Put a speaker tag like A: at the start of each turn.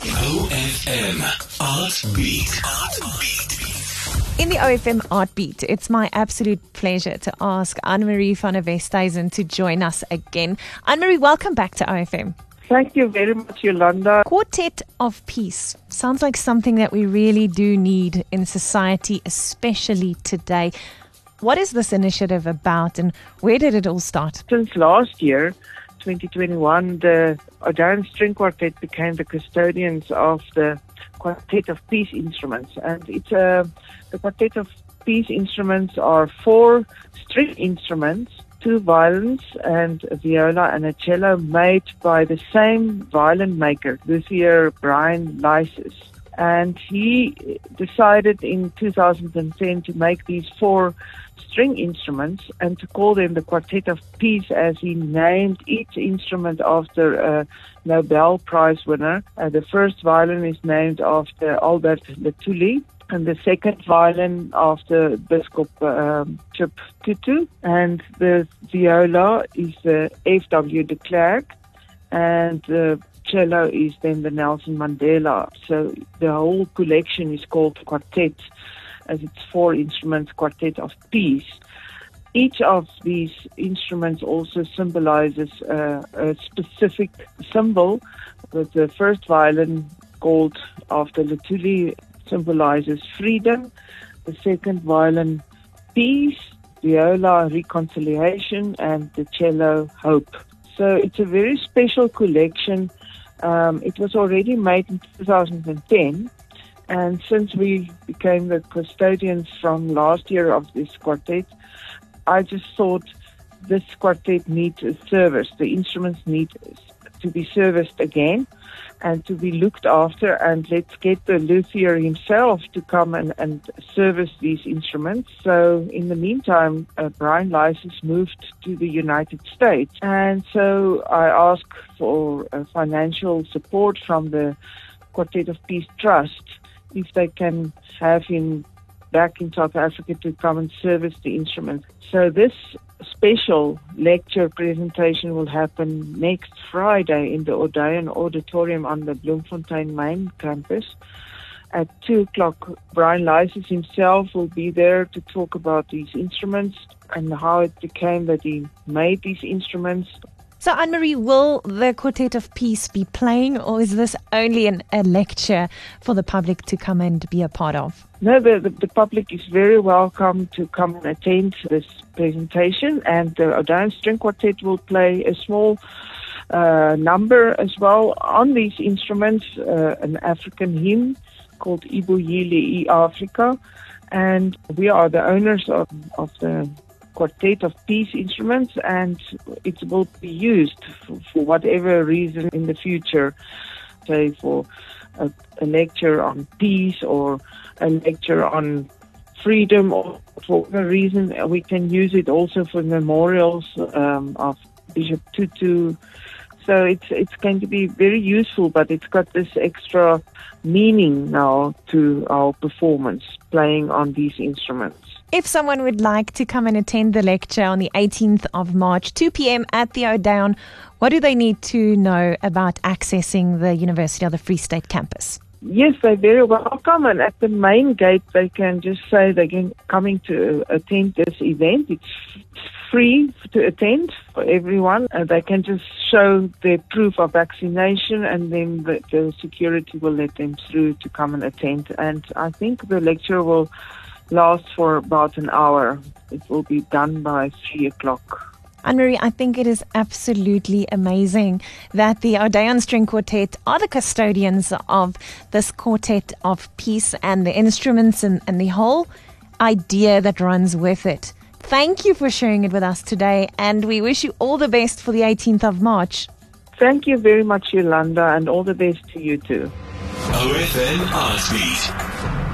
A: OFM Art Beat. Art Beat.
B: In the OFM Art Beat, it's my absolute pleasure to ask Anne Marie van der Westhuizen to join us again. Anne Marie, welcome back to OFM.
C: Thank you very much, Yolanda.
B: Quartet of Peace sounds like something that we really do need in society, especially today. What is this initiative about and where did it all start?
C: Since last year, 2021, the Odeion String Quartet became the custodians of the Quartet of Peace instruments. And it's uh, the Quartet of Peace instruments are four string instruments, two violins and a viola and a cello made by the same violin maker, luthier Brian Lisus. And he decided in 2010 to make these four string instruments and to call them the Quartet of Peace as he named each instrument after a Nobel Prize winner. Uh, the first violin is named after Albert Luthuli and the second violin after Bishop um, Chip Tutu, and the viola is the F.W. de Klerk, and the cello is then the Nelson Mandela. So the whole collection is called Quartet as it's four instruments quartet of peace. Each of these instruments also symbolizes uh, a specific symbol. With the first violin, called after Luthuli, symbolizes freedom. The second violin, peace. Viola, reconciliation, and the cello, hope. So it's a very special collection. Um, it was already made in 2010 and since we became the custodians from last year of this quartet, I just thought this quartet needs a service. The instruments need to be serviced again and to be looked after. And let's get the luthier himself to come and, and service these instruments. So, in the meantime, uh, Brian Lisus moved to the United States. And so I asked for uh, financial support from the Quartet of Peace Trust if they can have him back in South Africa to come and service the instrument. So this special lecture presentation will happen next Friday in the Odeion Auditorium on the Bloemfontein main campus. At 2 o'clock, Brian Lisus himself will be there to talk about these instruments and how it became that he made these instruments,
B: so, Anne Marie, will the Quartet of Peace be playing, or is this only an, a lecture for the public to come and be a part of?
C: No, the, the, the, public is very welcome to come and attend this presentation, and the Odeion String Quartet will play a small uh, number as well on these instruments, uh, an African hymn called Ibuyile Africa, and we are the owners of, of the quartet of peace instruments and it will be used for, for whatever reason in the future, say for a, a, lecture on peace or a lecture on freedom or for whatever reason we can use it also for memorials um, of Bishop Tutu. So it's it's going to be very useful, but it's got this extra meaning now to our performance playing on these instruments.
B: If someone would like to come and attend the lecture on the 18th of March, 2 p.m. at the Odeion, what do they need to know about accessing the University of the Free State campus?
C: Yes, they're very welcome. And at the main gate, they can just say they're coming to attend this event. It's free to attend for everyone. And they can just show their proof of vaccination, and then the, the security will let them through to come and attend. And I think the lecture will last for about an hour. It will be done by three o'clock.
B: Anne Marie, I think it is absolutely amazing that the Odeion String Quartet are the custodians of this quartet of peace and the instruments and, and the whole idea that runs with it. Thank you for sharing it with us today, and we wish you all the best for the 18th of March.
C: Thank you very much, Yolanda, and all the best to you too.
A: OFM Artbeat.